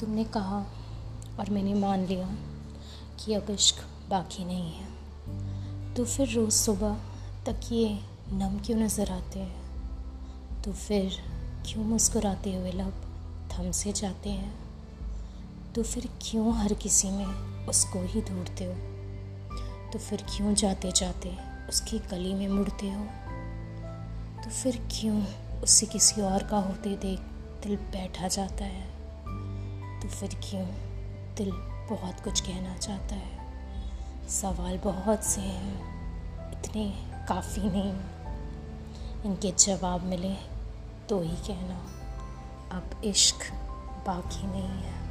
तुमने कहा और मैंने मान लिया कि अब इश्क बाकी नहीं है। तो फिर रोज़ सुबह तक ये नम क्यों नज़र आते हैं? तो फिर क्यों मुस्कुराते हुए लब थम से जाते हैं? तो फिर क्यों हर किसी में उसको ही ढूंढते हो? तो फिर क्यों जाते जाते उसकी गली में मुड़ते हो? तो फिर क्यों उससे किसी और का होते देख दिल बैठा जाता है? तो फिर क्यों दिल बहुत कुछ कहना चाहता है? सवाल बहुत से हैं, इतने काफ़ी नहीं। इनके जवाब मिले तो ही कहना, अब इश्क बाकी नहीं है।